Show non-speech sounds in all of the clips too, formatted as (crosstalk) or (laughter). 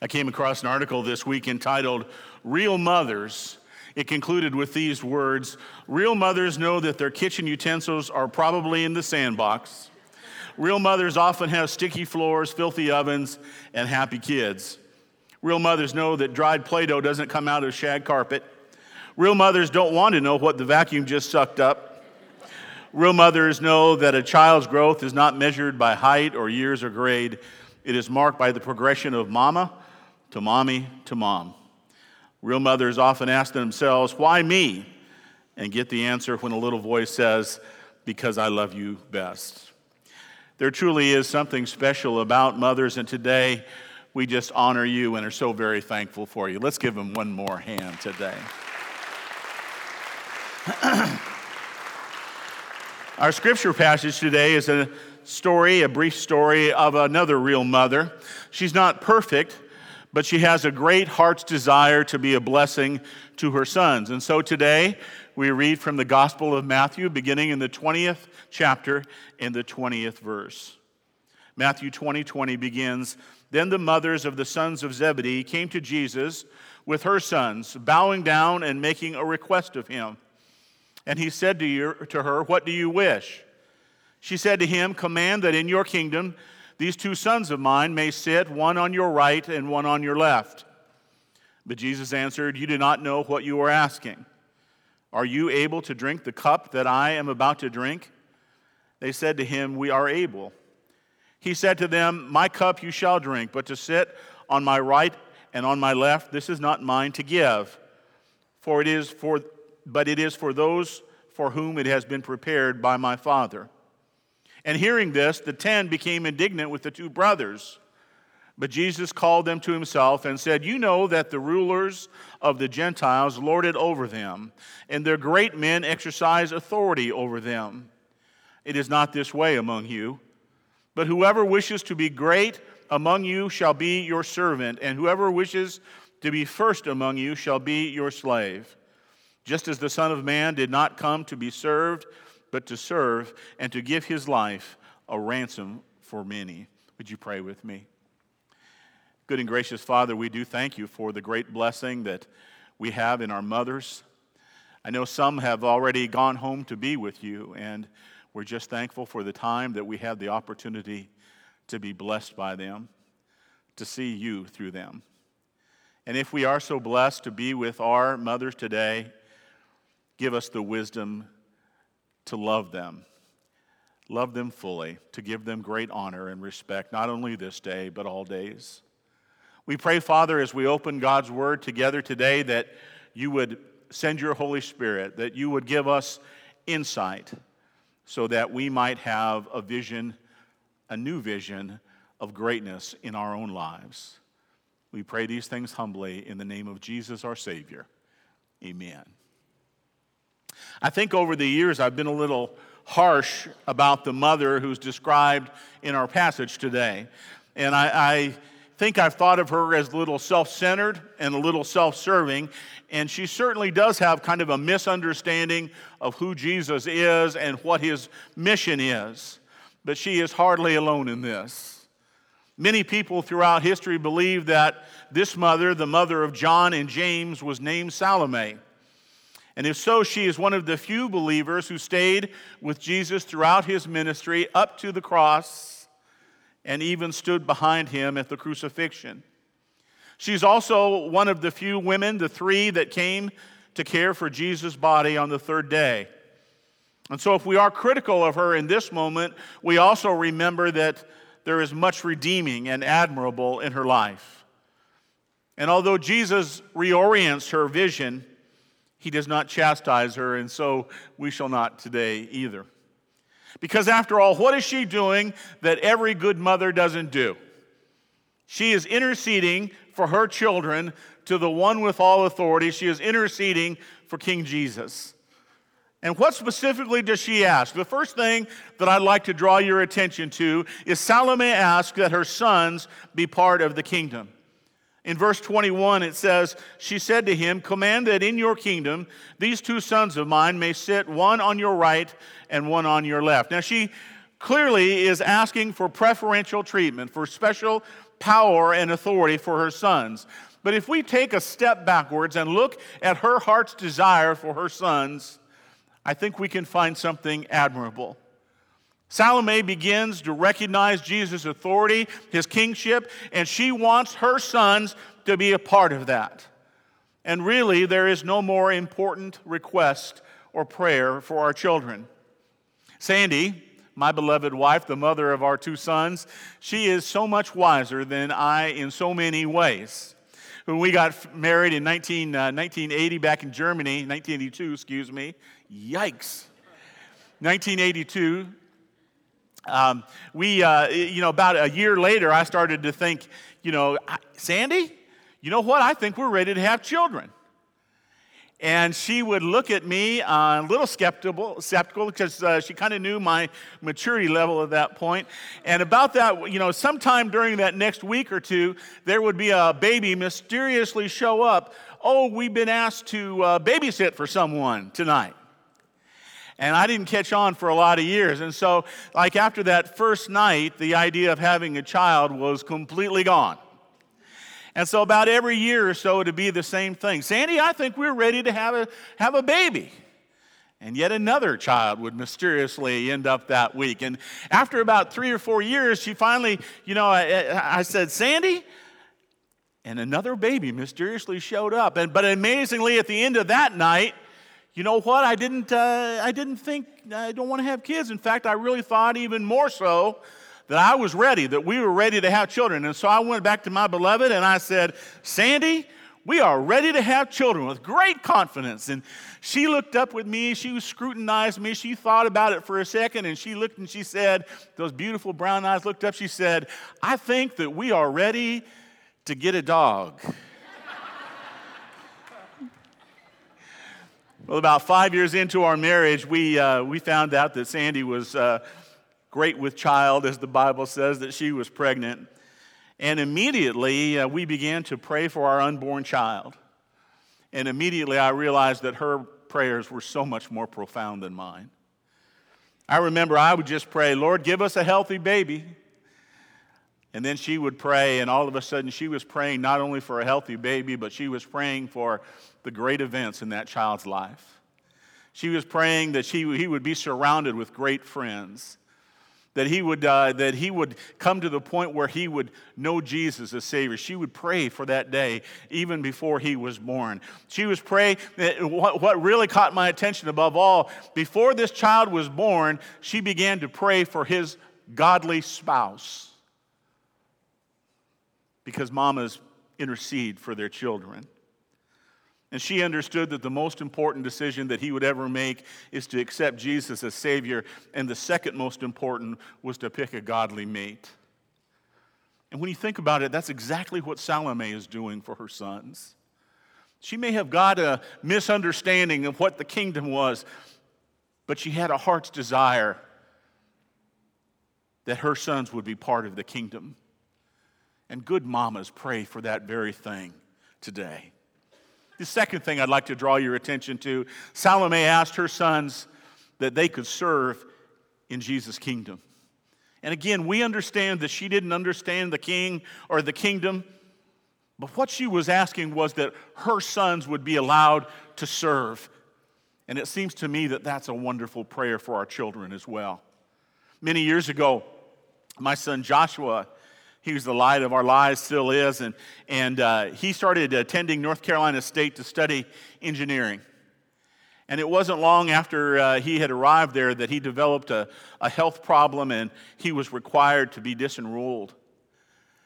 I came across an article this week entitled Real Mothers. It concluded with these words Real mothers know that their kitchen utensils are probably in the sandbox. Real mothers often have sticky floors, filthy ovens, and happy kids. Real mothers know that dried Play Doh doesn't come out of shag carpet. Real mothers don't want to know what the vacuum just sucked up. Real mothers know that a child's growth is not measured by height or years or grade, it is marked by the progression of mama to mommy to mom. Real mothers often ask themselves, Why me? and get the answer when a little voice says, Because I love you best. There truly is something special about mothers, and today we just honor you and are so very thankful for you. Let's give them one more hand today. (clears throat) Our scripture passage today is a story, a brief story of another real mother. She's not perfect, but she has a great heart's desire to be a blessing to her sons. And so today we read from the Gospel of Matthew, beginning in the 20th chapter in the 20th verse. Matthew 20 20 begins Then the mothers of the sons of Zebedee came to Jesus with her sons, bowing down and making a request of him. And he said to, to her, What do you wish? She said to him, Command that in your kingdom these two sons of mine may sit, one on your right and one on your left. But Jesus answered, You do not know what you are asking. Are you able to drink the cup that I am about to drink? They said to him, We are able. He said to them, My cup you shall drink, but to sit on my right and on my left, this is not mine to give. For it is for, but it is for those for whom it has been prepared by my Father. And hearing this, the ten became indignant with the two brothers. But Jesus called them to himself and said, You know that the rulers of the Gentiles lord it over them, and their great men exercise authority over them. It is not this way among you. But whoever wishes to be great among you shall be your servant, and whoever wishes to be first among you shall be your slave. Just as the Son of Man did not come to be served, but to serve and to give his life a ransom for many. Would you pray with me? Good and gracious Father, we do thank you for the great blessing that we have in our mothers. I know some have already gone home to be with you, and we're just thankful for the time that we had the opportunity to be blessed by them, to see you through them. And if we are so blessed to be with our mothers today, give us the wisdom to love them, love them fully, to give them great honor and respect, not only this day, but all days. We pray, Father, as we open God's word together today, that you would send your Holy Spirit, that you would give us insight so that we might have a vision, a new vision of greatness in our own lives. We pray these things humbly in the name of Jesus, our Savior. Amen. I think over the years I've been a little harsh about the mother who's described in our passage today. And I, I think I've thought of her as a little self centered and a little self serving. And she certainly does have kind of a misunderstanding of who Jesus is and what his mission is. But she is hardly alone in this. Many people throughout history believe that this mother, the mother of John and James, was named Salome. And if so, she is one of the few believers who stayed with Jesus throughout his ministry up to the cross and even stood behind him at the crucifixion. She's also one of the few women, the three that came to care for Jesus' body on the third day. And so, if we are critical of her in this moment, we also remember that there is much redeeming and admirable in her life. And although Jesus reorients her vision, he does not chastise her, and so we shall not today either. Because after all, what is she doing that every good mother doesn't do? She is interceding for her children to the one with all authority. She is interceding for King Jesus. And what specifically does she ask? The first thing that I'd like to draw your attention to is Salome asks that her sons be part of the kingdom. In verse 21, it says, She said to him, Command that in your kingdom these two sons of mine may sit one on your right and one on your left. Now, she clearly is asking for preferential treatment, for special power and authority for her sons. But if we take a step backwards and look at her heart's desire for her sons, I think we can find something admirable. Salome begins to recognize Jesus' authority, his kingship, and she wants her sons to be a part of that. And really, there is no more important request or prayer for our children. Sandy, my beloved wife, the mother of our two sons, she is so much wiser than I in so many ways. When we got married in 19, uh, 1980 back in Germany, 1982, excuse me, yikes. 1982, um, we, uh, you know, about a year later, I started to think, you know, Sandy, you know what? I think we're ready to have children. And she would look at me uh, a little skeptical, skeptical because uh, she kind of knew my maturity level at that point. And about that, you know, sometime during that next week or two, there would be a baby mysteriously show up. Oh, we've been asked to uh, babysit for someone tonight. And I didn't catch on for a lot of years. And so, like after that first night, the idea of having a child was completely gone. And so, about every year or so, it'd be the same thing. Sandy, I think we're ready to have a, have a baby. And yet another child would mysteriously end up that week. And after about three or four years, she finally, you know, I, I said, Sandy, and another baby mysteriously showed up. And, but amazingly, at the end of that night, you know what? I didn't, uh, I didn't think I don't want to have kids. In fact, I really thought even more so that I was ready, that we were ready to have children. And so I went back to my beloved and I said, Sandy, we are ready to have children with great confidence. And she looked up with me, she scrutinized me, she thought about it for a second, and she looked and she said, Those beautiful brown eyes looked up, she said, I think that we are ready to get a dog. Well, about five years into our marriage, we, uh, we found out that Sandy was. Uh, great with child, as the Bible says, that she was pregnant. And immediately uh, we began to pray for our unborn child. And immediately I realized that her prayers were so much more profound than mine. I remember I would just pray, Lord, give us a healthy baby. And then she would pray, and all of a sudden she was praying not only for a healthy baby, but she was praying for the great events in that child's life. She was praying that she, he would be surrounded with great friends that he would uh, that he would come to the point where he would know jesus as savior. She would pray for that day even before he was born. She was praying what, what really caught my attention above all before this child was born she began to pray for his godly spouse because mamas intercede for their children and she understood that the most important decision that he would ever make is to accept Jesus as Savior. And the second most important was to pick a godly mate. And when you think about it, that's exactly what Salome is doing for her sons. She may have got a misunderstanding of what the kingdom was, but she had a heart's desire that her sons would be part of the kingdom. And good mamas pray for that very thing today. The second thing I'd like to draw your attention to Salome asked her sons that they could serve in Jesus' kingdom. And again, we understand that she didn't understand the king or the kingdom, but what she was asking was that her sons would be allowed to serve. And it seems to me that that's a wonderful prayer for our children as well. Many years ago, my son Joshua he was the light of our lives, still is. And, and uh, he started attending North Carolina State to study engineering. And it wasn't long after uh, he had arrived there that he developed a, a health problem and he was required to be disenrolled.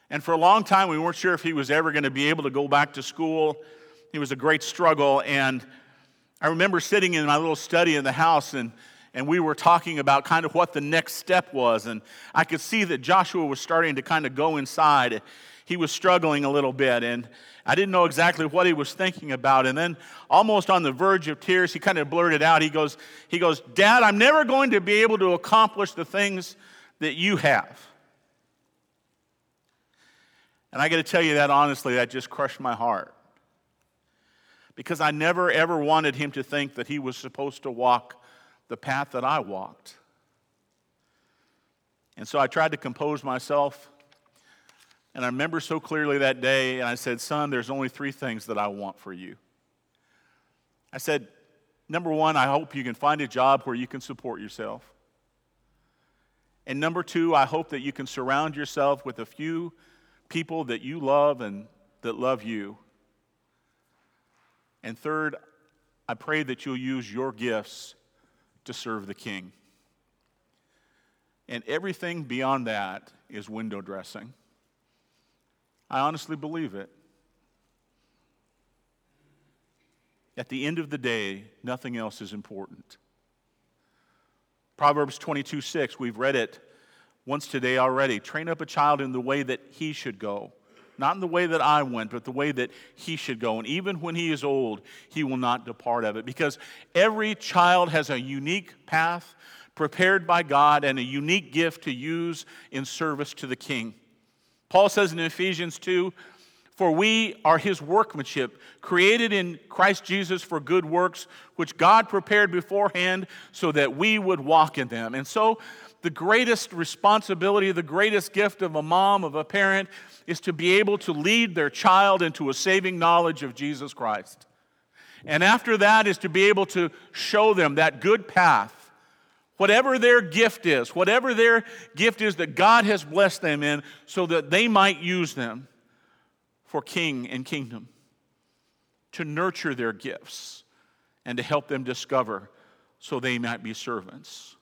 And for a long time, we weren't sure if he was ever going to be able to go back to school. It was a great struggle. And I remember sitting in my little study in the house and and we were talking about kind of what the next step was. And I could see that Joshua was starting to kind of go inside. He was struggling a little bit, and I didn't know exactly what he was thinking about. And then, almost on the verge of tears, he kind of blurted out, he goes, he goes, Dad, I'm never going to be able to accomplish the things that you have. And I got to tell you that honestly, that just crushed my heart. Because I never ever wanted him to think that he was supposed to walk the path that I walked. And so I tried to compose myself And I remember so clearly that day, and I said, Son, there's only three things that I want for you. I said, Number one, I hope you can find a job where you can support yourself. And number two, I hope that you can surround yourself with a few people that you love and that love you. And third, I pray that you'll use your gifts to serve the king. And everything beyond that is window dressing. I honestly believe it. At the end of the day, nothing else is important. Proverbs 22 6, we've read it once today already. Train up a child in the way that he should go. Not in the way that I went, but the way that he should go. And even when he is old, he will not depart of it. Because every child has a unique path prepared by God and a unique gift to use in service to the king. Paul says in Ephesians 2 For we are his workmanship, created in Christ Jesus for good works, which God prepared beforehand so that we would walk in them. And so, the greatest responsibility, the greatest gift of a mom, of a parent, is to be able to lead their child into a saving knowledge of Jesus Christ. And after that is to be able to show them that good path Whatever their gift is, whatever their gift is that God has blessed them in, so that they might use them for king and kingdom, to nurture their gifts and to help them discover so they might be servants.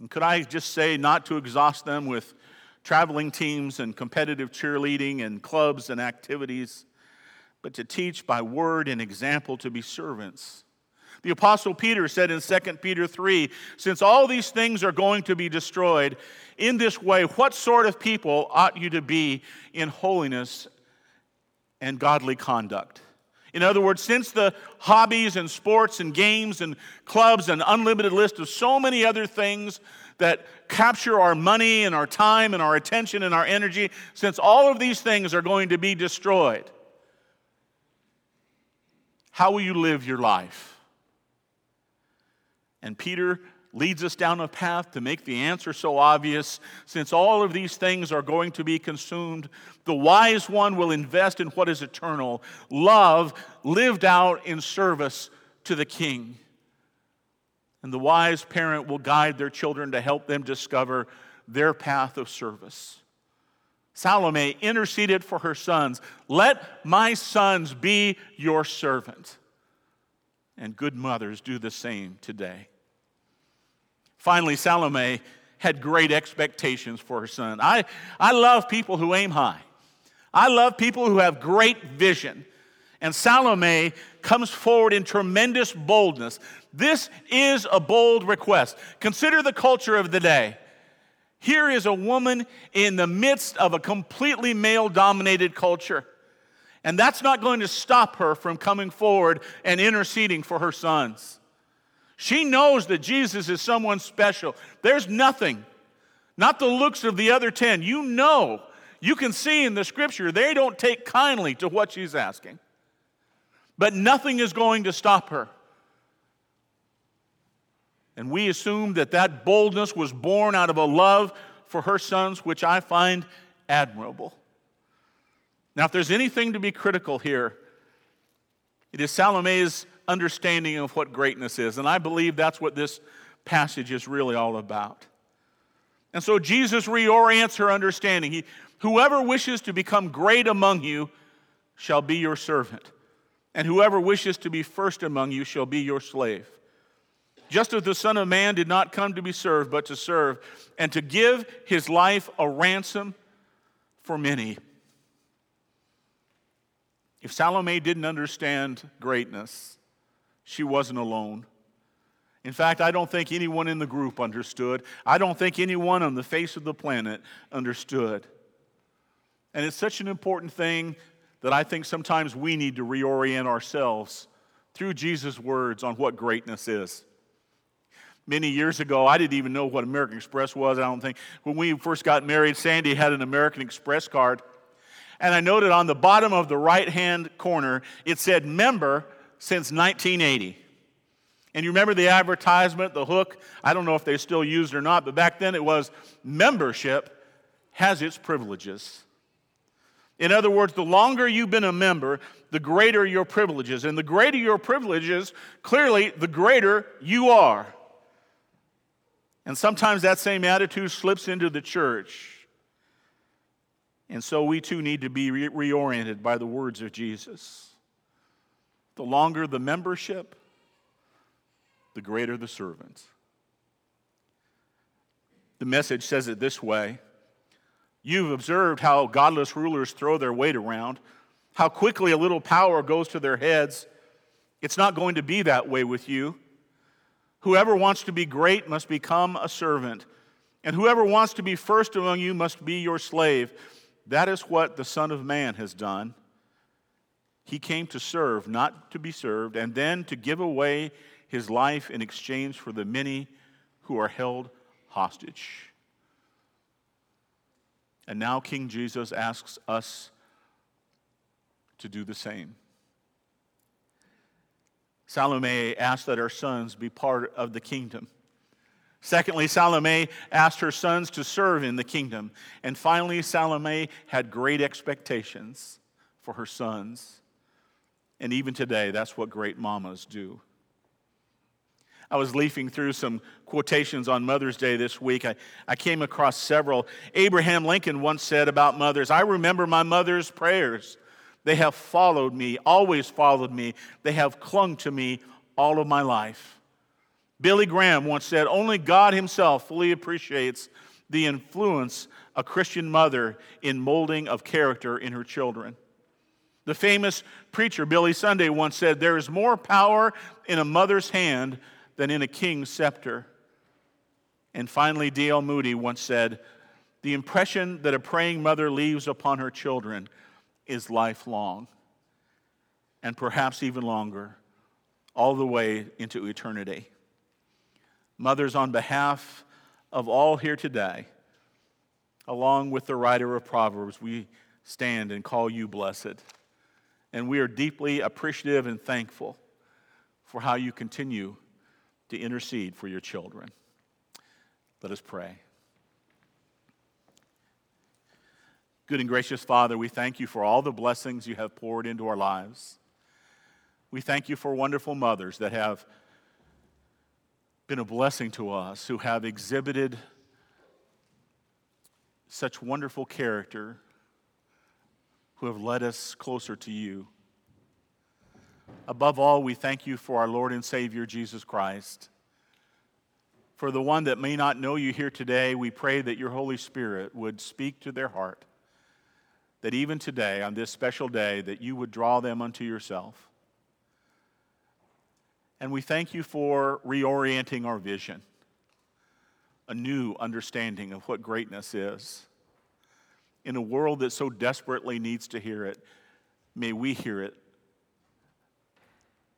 And could I just say, not to exhaust them with traveling teams and competitive cheerleading and clubs and activities, but to teach by word and example to be servants the Apostle Peter said in 2 Peter 3 Since all these things are going to be destroyed, in this way, what sort of people ought you to be in holiness and godly conduct? In other words, since the hobbies and sports and games and clubs and unlimited list of so many other things that capture our money and our time and our attention and our energy, since all of these things are going to be destroyed, how will you live your life? And Peter leads us down a path to make the answer so obvious. Since all of these things are going to be consumed, the wise one will invest in what is eternal love lived out in service to the king. And the wise parent will guide their children to help them discover their path of service. Salome interceded for her sons. Let my sons be your servant. And good mothers do the same today. Finally, Salome had great expectations for her son. I, I love people who aim high, I love people who have great vision. And Salome comes forward in tremendous boldness. This is a bold request. Consider the culture of the day. Here is a woman in the midst of a completely male dominated culture. And that's not going to stop her from coming forward and interceding for her sons. She knows that Jesus is someone special. There's nothing, not the looks of the other 10. You know, you can see in the scripture, they don't take kindly to what she's asking. But nothing is going to stop her. And we assume that that boldness was born out of a love for her sons, which I find admirable. Now, if there's anything to be critical here, it is Salome's understanding of what greatness is. And I believe that's what this passage is really all about. And so Jesus reorients her understanding. He, whoever wishes to become great among you shall be your servant, and whoever wishes to be first among you shall be your slave. Just as the Son of Man did not come to be served, but to serve, and to give his life a ransom for many. If Salome didn't understand greatness, she wasn't alone. In fact, I don't think anyone in the group understood. I don't think anyone on the face of the planet understood. And it's such an important thing that I think sometimes we need to reorient ourselves through Jesus' words on what greatness is. Many years ago, I didn't even know what American Express was, I don't think. When we first got married, Sandy had an American Express card. And I noted on the bottom of the right hand corner, it said member since 1980. And you remember the advertisement, the hook? I don't know if they still use it or not, but back then it was membership has its privileges. In other words, the longer you've been a member, the greater your privileges. And the greater your privileges, clearly, the greater you are. And sometimes that same attitude slips into the church. And so we too need to be re- reoriented by the words of Jesus. The longer the membership, the greater the servant. The message says it this way You've observed how godless rulers throw their weight around, how quickly a little power goes to their heads. It's not going to be that way with you. Whoever wants to be great must become a servant, and whoever wants to be first among you must be your slave. That is what the Son of Man has done. He came to serve, not to be served, and then to give away his life in exchange for the many who are held hostage. And now King Jesus asks us to do the same. Salome asked that her sons be part of the kingdom. Secondly, Salome asked her sons to serve in the kingdom. And finally, Salome had great expectations for her sons. And even today, that's what great mamas do. I was leafing through some quotations on Mother's Day this week. I, I came across several. Abraham Lincoln once said about mothers I remember my mother's prayers. They have followed me, always followed me. They have clung to me all of my life. Billy Graham once said, Only God Himself fully appreciates the influence a Christian mother in molding of character in her children. The famous preacher Billy Sunday once said, There is more power in a mother's hand than in a king's scepter. And finally, D.L. Moody once said, The impression that a praying mother leaves upon her children is lifelong, and perhaps even longer, all the way into eternity. Mothers, on behalf of all here today, along with the writer of Proverbs, we stand and call you blessed. And we are deeply appreciative and thankful for how you continue to intercede for your children. Let us pray. Good and gracious Father, we thank you for all the blessings you have poured into our lives. We thank you for wonderful mothers that have been a blessing to us, who have exhibited such wonderful character, who have led us closer to you. Above all, we thank you for our Lord and Savior, Jesus Christ. For the one that may not know you here today, we pray that your Holy Spirit would speak to their heart. That even today, on this special day, that you would draw them unto yourself. And we thank you for reorienting our vision, a new understanding of what greatness is. In a world that so desperately needs to hear it, may we hear it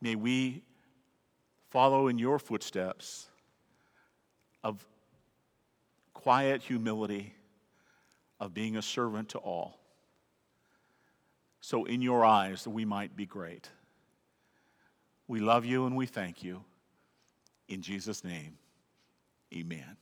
May we follow in your footsteps of quiet humility, of being a servant to all. So, in your eyes, that we might be great. We love you and we thank you. In Jesus' name, amen.